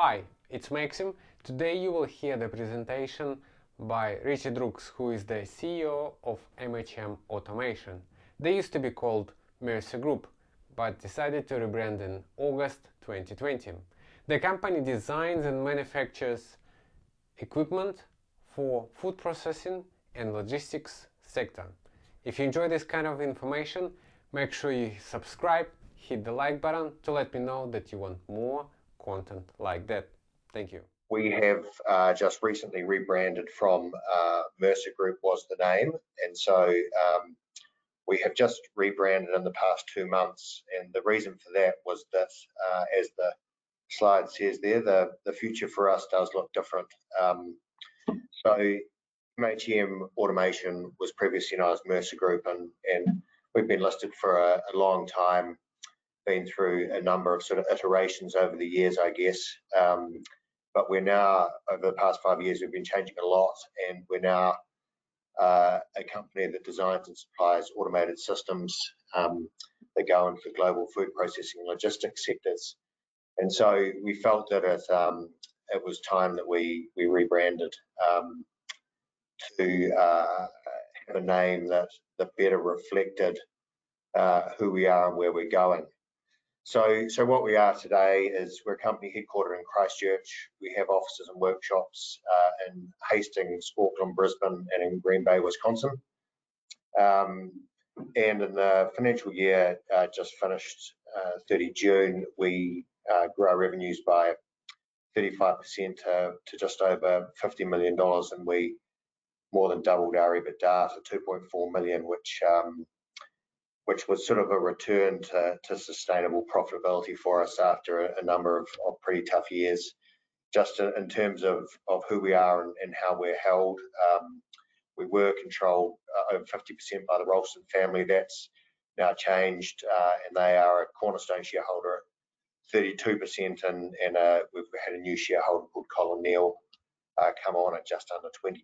Hi, it's Maxim. Today you will hear the presentation by Richard Rooks, who is the CEO of MHM Automation. They used to be called Mercer Group, but decided to rebrand in August 2020. The company designs and manufactures equipment for food processing and logistics sector. If you enjoy this kind of information, make sure you subscribe, hit the like button to let me know that you want more content like that. Thank you. We have uh, just recently rebranded from uh, Mercer Group was the name, and so um, we have just rebranded in the past two months. And the reason for that was that, uh, as the slide says there, the the future for us does look different. Um, so MHM Automation was previously known as Mercer Group, and and we've been listed for a, a long time been through a number of sort of iterations over the years, I guess. Um, but we're now, over the past five years, we've been changing a lot, and we're now uh, a company that designs and supplies automated systems um, that go into global food processing and logistics sectors. And so we felt that it, um, it was time that we, we rebranded um, to uh, have a name that, that better reflected uh, who we are and where we're going. So, so what we are today is we're a company headquartered in Christchurch. We have offices and workshops uh, in Hastings, Auckland, Brisbane, and in Green Bay, Wisconsin. Um, and in the financial year uh, just finished, uh, 30 June, we uh, grew our revenues by 35% to, to just over $50 million, and we more than doubled our EBITDA to 2.4 million, which um, which was sort of a return to, to sustainable profitability for us after a, a number of, of, pretty tough years. Just in, in, terms of, of who we are and, and how we're held, um, we were controlled uh, over 50% by the Ralston family. That's now changed, uh, and they are a cornerstone shareholder, at 32%, and, and uh, we've had a new shareholder called Colin Neal uh, come on at just under 20%.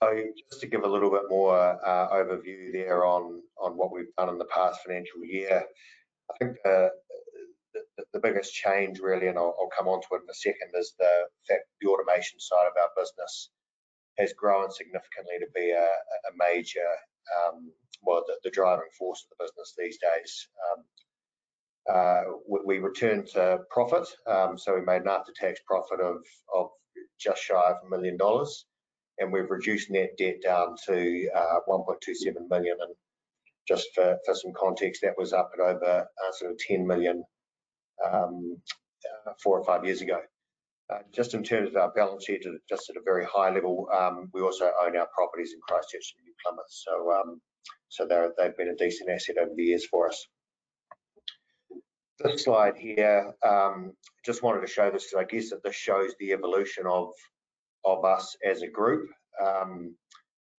So just to give a little bit more uh, overview there on, on what we've done in the past financial year, I think uh, the, the, biggest change really, and I'll, I'll, come on to it in a second, is the fact the automation side of our business has grown significantly to be a, a major, um, well, the, the, driving force of the business these days. Um, uh, we, we, returned to profit, um, so we made an after-tax profit of, of just shy of a million dollars and we've reduced net debt down to uh, 1.27 million. And just for, for some context, that was up at over uh, sort of 10 million um, uh, four or five years ago. Uh, just in terms of our balance sheet, just at a very high level, um, we also own our properties in Christchurch and New Plymouth. So, um, so they've been a decent asset over the years for us. This slide here, um, just wanted to show this because I guess that this shows the evolution of of us as a group. Um,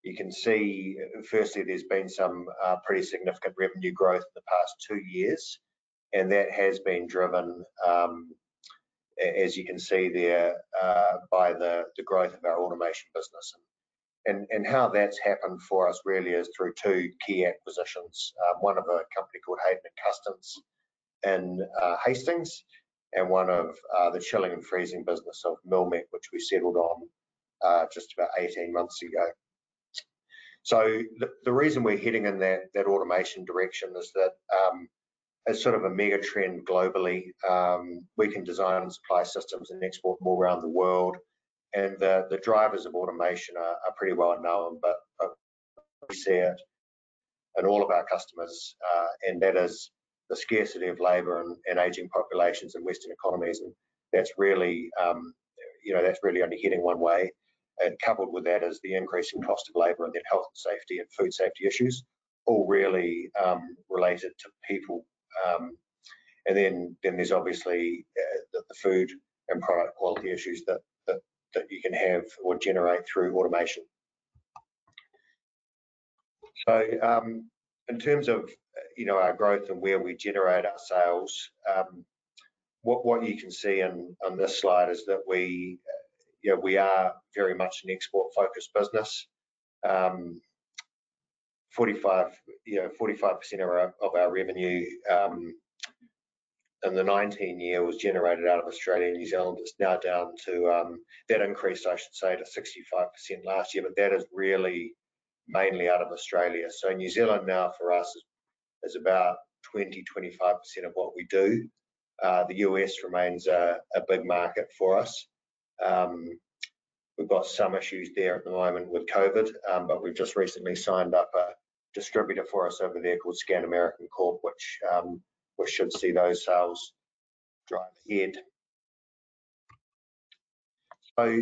you can see, firstly, there's been some uh, pretty significant revenue growth in the past two years, and that has been driven, um, as you can see there, uh, by the, the growth of our automation business. And, and how that's happened for us really is through two key acquisitions, uh, one of a company called Hayden and Custance in uh, Hastings, and one of uh, the chilling and freezing business of Milmeq, which we settled on uh, just about 18 months ago. So the, the, reason we're heading in that, that automation direction is that um, as sort of a mega trend globally, um, we can design and supply systems and export them all around the world. And the, the drivers of automation are, are pretty well known, but we see it in all of our customers, uh, and that is the scarcity of labour and, and, aging populations in Western economies, and that's really, um, you know, that's really only heading one way. And coupled with that is the increasing cost of labour and then health and safety and food safety issues, all really um, related to people. Um, and then, then there's obviously uh, the, the, food and product quality issues that, that, that you can have or generate through automation. So um, in terms of you know our growth and where we generate our sales, um, what what you can see in on this slide is that we uh, you know we are very much an export focused business. Um, 45 you know 45 percent of our, of our revenue um, in the 19 year was generated out of Australia and New Zealand. It's now down to, um, that increased, I should say, to 65% last year, but that is really mainly out of Australia. So New Zealand now for us is, is about 20, 25% of what we do. Uh, the US remains a, a, big market for us. Um, we've got some issues there at the moment with COVID, um, but we've just recently signed up a distributor for us over there called Scan American Corp, which um, should see those sales drive ahead. So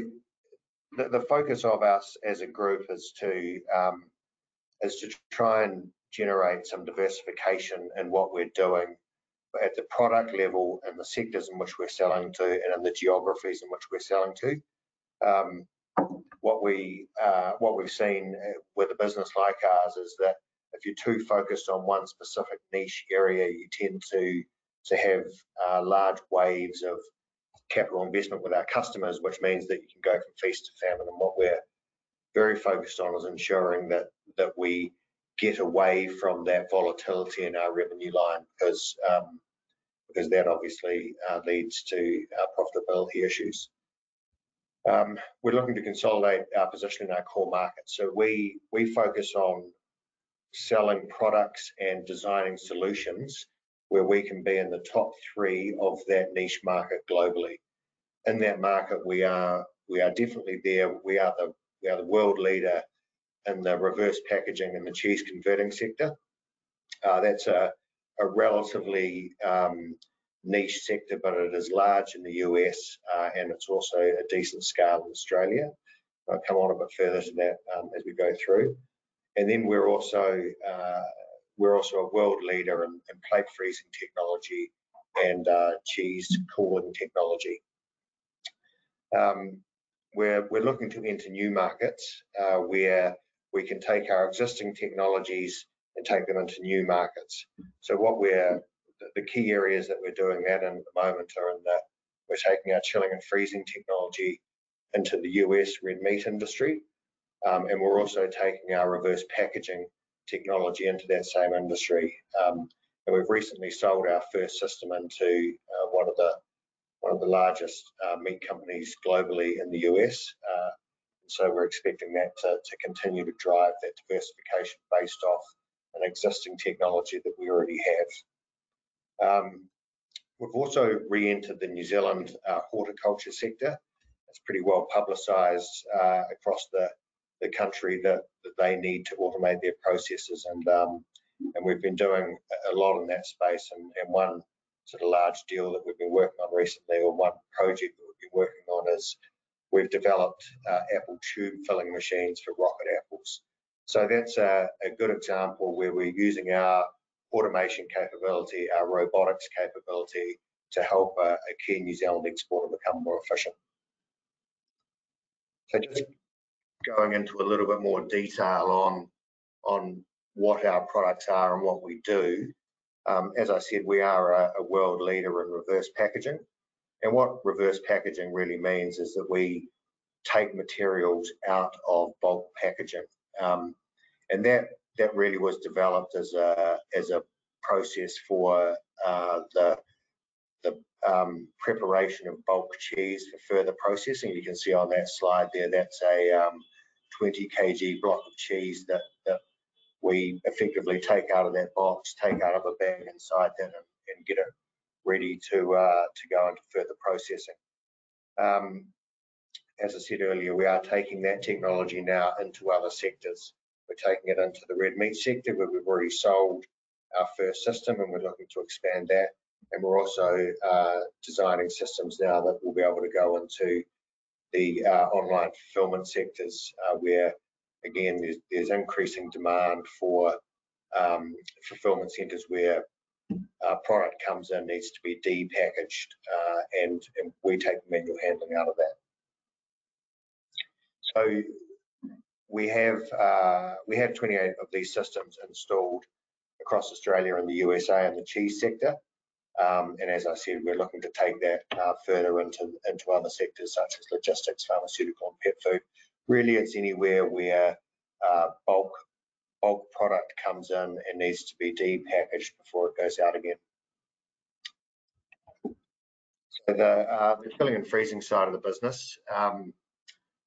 the, the focus of us as a group is to um, is to try and generate some diversification in what we're doing at the product level and the sectors in which we're selling to and in the geographies in which we're selling to. Um, what we uh, what we've seen with a business like ours is that if you're too focused on one specific niche area, you tend to to have uh, large waves of capital investment with our customers, which means that you can go from feast to famine. And what we're very focused on is ensuring that that we get away from that volatility in our revenue line because um, because that obviously uh, leads to uh, profitability issues. Um, we're looking to consolidate our position in our core market. So we we focus on selling products and designing solutions where we can be in the top three of that niche market globally. In that market, we are we are definitely there. We are the we are the world leader in the reverse packaging and the cheese converting sector. Uh, that's a, a relatively um, niche sector, but it is large in the US uh, and it's also a decent scale in Australia. I'll come on a bit further to that um, as we go through. And then we're also uh, we're also a world leader in, in plate freezing technology and uh, cheese cooling technology. Um, we're, we're looking to enter new markets uh, where we can take our existing technologies and take them into new markets. So what we're the key areas that we're doing that in at the moment are in that we're taking our chilling and freezing technology into the US red meat industry, um, and we're also taking our reverse packaging technology into that same industry. Um, and we've recently sold our first system into uh, one of the one of the largest uh, meat companies globally in the US. Uh, so we're expecting that to, to continue to drive that diversification based off an existing technology that we already have. Um, we've also re-entered the New Zealand uh, horticulture sector. It's pretty well publicised uh, across the the country that, that they need to automate their processes. And um, and we've been doing a lot in that space. And, and one sort of large deal that we've been working on recently, or one project that we've been working on, is we've developed uh, apple tube filling machines for Rockit apples. So that's a, a good example where we're using our automation capability, our robotics capability to help a, a key New Zealand exporter become more efficient. So just going into a little bit more detail on on what our products are and what we do. Um, as I said, we are a, a, world leader in reverse packaging. And what reverse packaging really means is that we take materials out of bulk packaging. Um, and that that really was developed as a as a process for uh, the the um, preparation of bulk cheese for further processing. You can see on that slide there, that's a um, 20 kg block of cheese that, that we effectively take out of that box, take out of a bag inside that and, and get it ready to uh, to go into further processing. Um, as I said earlier, we are taking that technology now into other sectors. We're taking it into the red meat sector where we've already sold our first system and we're looking to expand that. And we're also uh, designing systems now that will be able to go into the uh, online fulfillment sectors uh, where again there's, there's, increasing demand for um, fulfillment centers where uh, product comes in needs to be depackaged uh, and, and, we take manual handling out of that. So we have uh, we have 28 of these systems installed across Australia and the USA in the cheese sector. Um, and as I said, we're looking to take that uh, further into, into other sectors such as logistics, pharmaceutical and pet food. Really, it's anywhere where uh, bulk, bulk product comes in and needs to be depackaged before it goes out again. So the, uh, the chilling and freezing side of the business, um,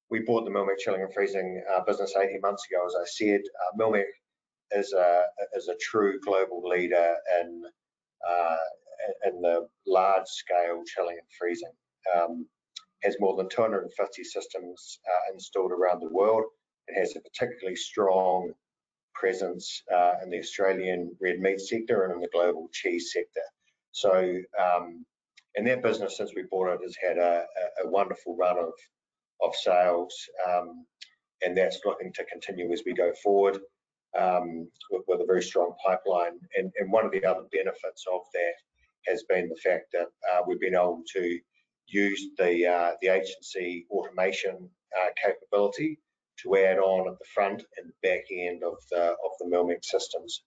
we bought the Milmeq chilling and freezing uh, business 18 months ago. As I said, uh, Milmeq is a is a true global leader in uh, in the large scale chilling and freezing. Um, has more than 250 systems uh, installed around the world. It has a particularly strong presence uh, in the Australian red meat sector and in the global cheese sector. So, um, and that business since we bought it has had a, a, wonderful run of of sales, um, and that's looking to continue as we go forward um, with, with, a very strong pipeline. And, and, one of the other benefits of that has been the fact that uh, we've been able to use the uh, the agency automation uh, capability to add on at the front and back end of the of the Milmeq systems.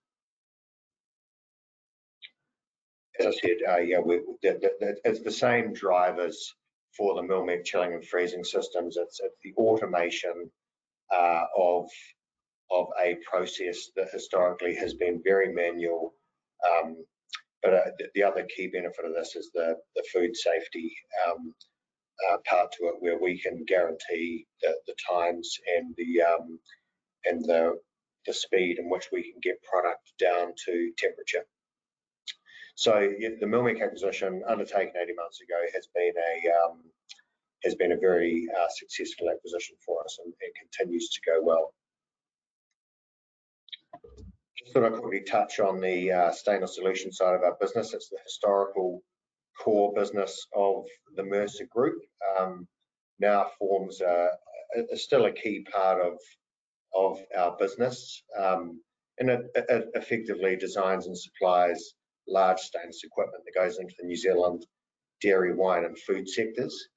As I said, uh, yeah, we, the, the, it's the same drivers for the Milmeq chilling and freezing systems. It's, it's the automation uh, of of a process that historically has been very manual. Um, but uh, the, the, other key benefit of this is the, the food safety um, uh, part to it, where we can guarantee the, the times and the um, and the the speed in which we can get product down to temperature. So the Milmeq acquisition, undertaken 80 months ago, has been a um, has been a very uh, successful acquisition for us and, and continues to go well. Just thought I'd quickly touch on the uh, stainless solution side of our business. It's the historical core business of the Mercer Group. Um, now forms a, a, still a key part of of our business, um, and it, it effectively designs and supplies large stainless equipment that goes into the New Zealand dairy, wine and food sectors.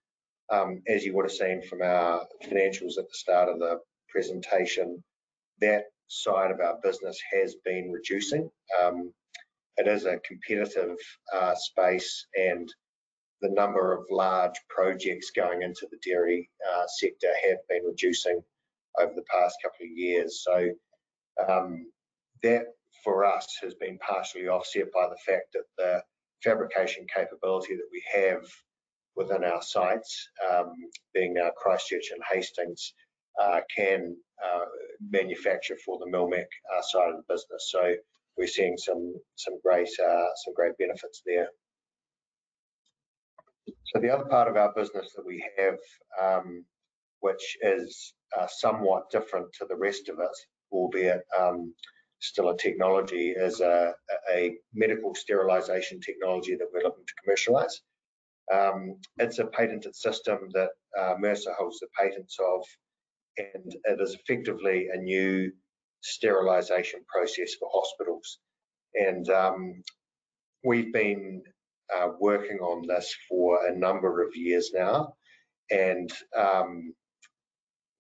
Um, as you would have seen from our financials at the start of the presentation, that side of our business has been reducing. Um, it is a competitive uh, space and the number of large projects going into the dairy uh, sector have been reducing over the past couple of years. So um, that for us has been partially offset by the fact that the fabrication capability that we have within our sites, um, being our Christchurch and Hastings, uh, can uh, manufacture for the Milmeq uh, side of the business. So we're seeing some some great uh, some great benefits there. So the other part of our business that we have, um, which is uh, somewhat different to the rest of it, albeit um, still a technology is a, a medical sterilization technology that we're looking to commercialize. Um, it's a patented system that uh, Mercer holds the patents of, and it is effectively a new sterilization process for hospitals. And um, we've been uh, working on this for a number of years now, and um,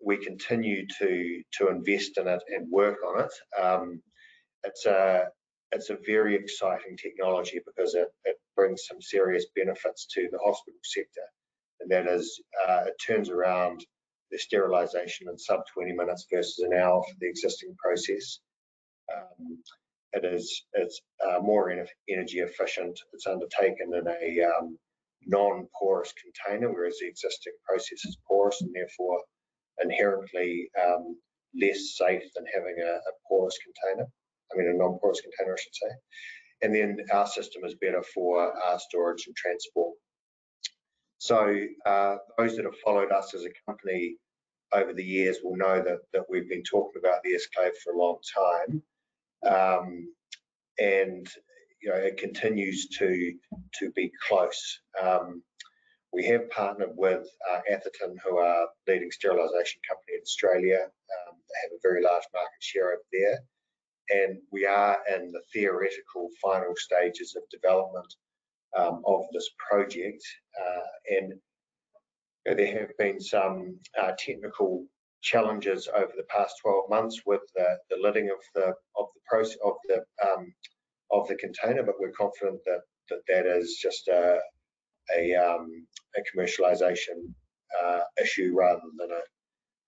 we continue to to invest in it and work on it. Um, it's a it's a very exciting technology because it, it brings some serious benefits to the hospital sector, and that is uh, it turns around the sterilisation in sub 20 minutes versus an hour for the existing process. Um, it is it's uh, more energy efficient. It's undertaken in a um, non-porous container, whereas the existing process is porous and therefore inherently um, less safe than having a, a porous container. I mean, a non-porous container, I should say. And then our system is better for uh, storage and transport. So uh, those that have followed us as a company over the years will know that, that we've been talking about the S-Clave for a long time. Um, and you know, it continues to to be close. Um, we have partnered with uh, Atherton, who are leading sterilisation company in Australia. Um, they have a very large market share over there and we are in the theoretical final stages of development um, of this project. Uh, and there have been some uh, technical challenges over the past 12 months with the, the lidding of the of the process of the um, of the container, but we're confident that that, that is just a a, um, a commercialization uh, issue rather than a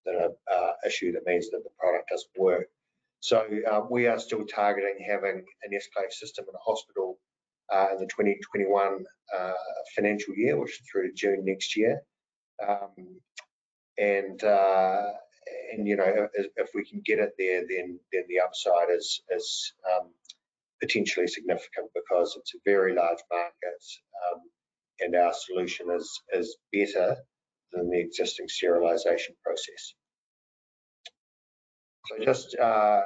than a uh, issue that means that the product doesn't work. So uh, we are still targeting having an S-Clave system in a hospital in the 2021 uh, financial year, which is through June next year. Um, and uh, and you know if, we can get it there, then then the upside is is um, potentially significant because it's a very large market, um, and our solution is is better than the existing sterilisation process. So just, uh,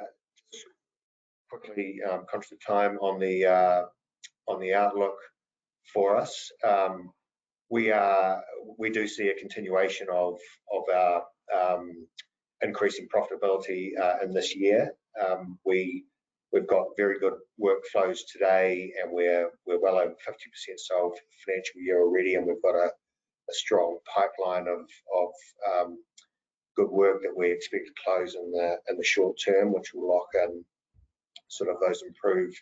quickly, um, conscious of time on the uh, on the outlook for us. Um, we are we do see a continuation of of our um, increasing profitability uh, in this year. Um, we we've got very good workflows today, and we're we're well over 50% sold for the financial year already, and we've got a, a strong pipeline of of um, good work that we expect to close in the in the short term, which will lock in sort of those improved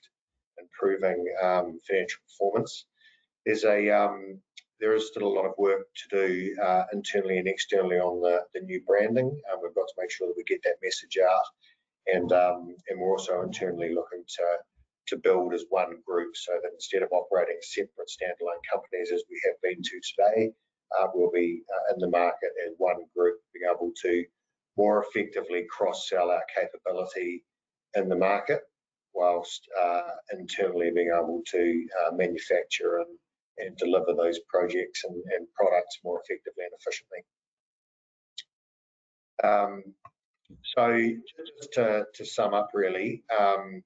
improving um, financial performance. There's a um, there is still a lot of work to do uh, internally and externally on the, the new branding. Um, we've got to make sure that we get that message out, and um, and we're also internally looking to to build as one group so that instead of operating separate standalone companies as we have been to today, uh, we'll be uh, in the market as one group, being able to more effectively cross-sell our capability in the market whilst uh, internally being able to uh, manufacture and, and deliver those projects and, and products more effectively and efficiently. Um, so just to, to, sum up really, um,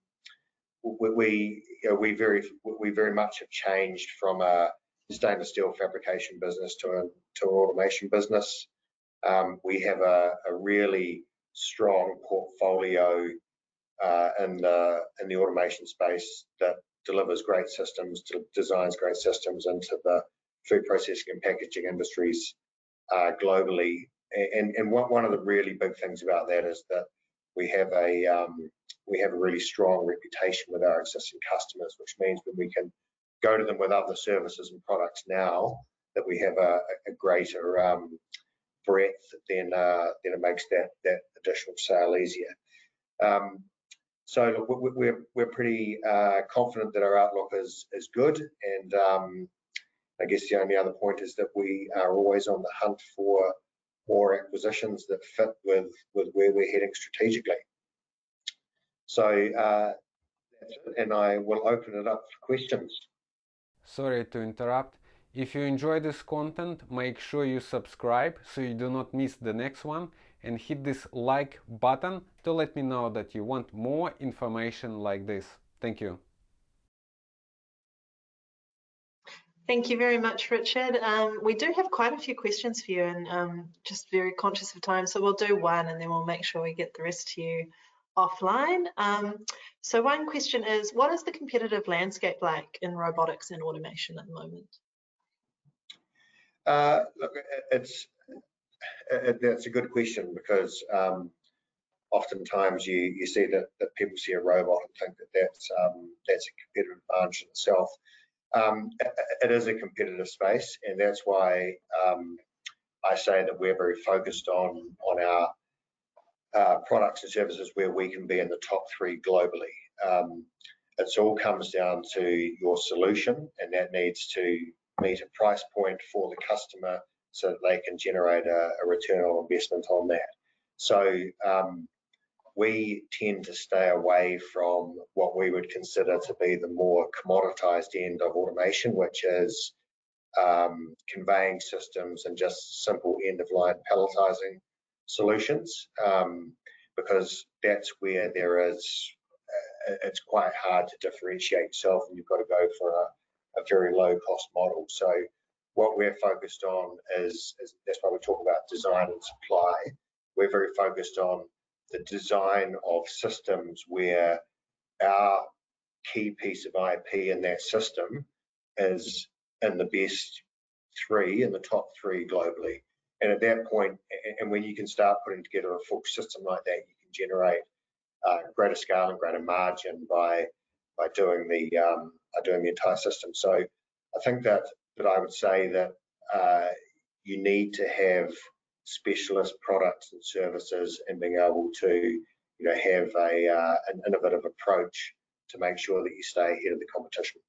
we, you know, we, very we very much have changed from a stainless steel fabrication business to, a, to an automation business. Um, we have a, a, really strong portfolio uh, in the in the automation space that delivers great systems, designs great systems into the food processing and packaging industries uh, globally. And, and one of the really big things about that is that we have a um, we have a really strong reputation with our existing customers, which means when we can go to them with other services and products now that we have a, a greater um, breadth, then uh, then it makes that that additional sale easier. Um, so we're we're pretty uh, confident that our outlook is is good, and um, I guess the only other point is that we are always on the hunt for more acquisitions that fit with with where we're heading strategically. So, uh, and I will open it up for questions. Sorry to interrupt. If you enjoy this content, make sure you subscribe so you do not miss the next one and hit this like button to let me know that you want more information like this. Thank you. Thank you very much, Richard. Um, we do have quite a few questions for you and um, just very conscious of time. So we'll do one and then we'll make sure we get the rest to you offline. Um, so one question is, what is the competitive landscape like in robotics and automation at the moment? Uh, look, it's it, that's a good question because um, oftentimes you, you see that, that people see a robot and think that that's, um, that's a competitive advantage in itself. Um, it, it is a competitive space and that's why um, I say that we're very focused on, on our uh, products and services where we can be in the top three globally. Um, it all comes down to your solution and that needs to meet a price point for the customer so that they can generate a, a return on investment on that. So um, we tend to stay away from what we would consider to be the more commoditized end of automation, which is um, conveying systems and just simple end-of-line palletizing solutions, um, because that's where there is, uh, it's quite hard to differentiate yourself and you've got to go for a, a very low cost model. So what we're focused on is, is, that's why we talk about design and supply. We're very focused on the design of systems where our key piece of IP in that system is in the best three, in the top three globally. And at that point, and when you can start putting together a full system like that, you can generate uh, greater scale and greater margin by by doing the um, doing the entire system. So I think that but I would say that uh, you need to have specialist products and services and being able to you know have a uh, an innovative approach to make sure that you stay ahead of the competition.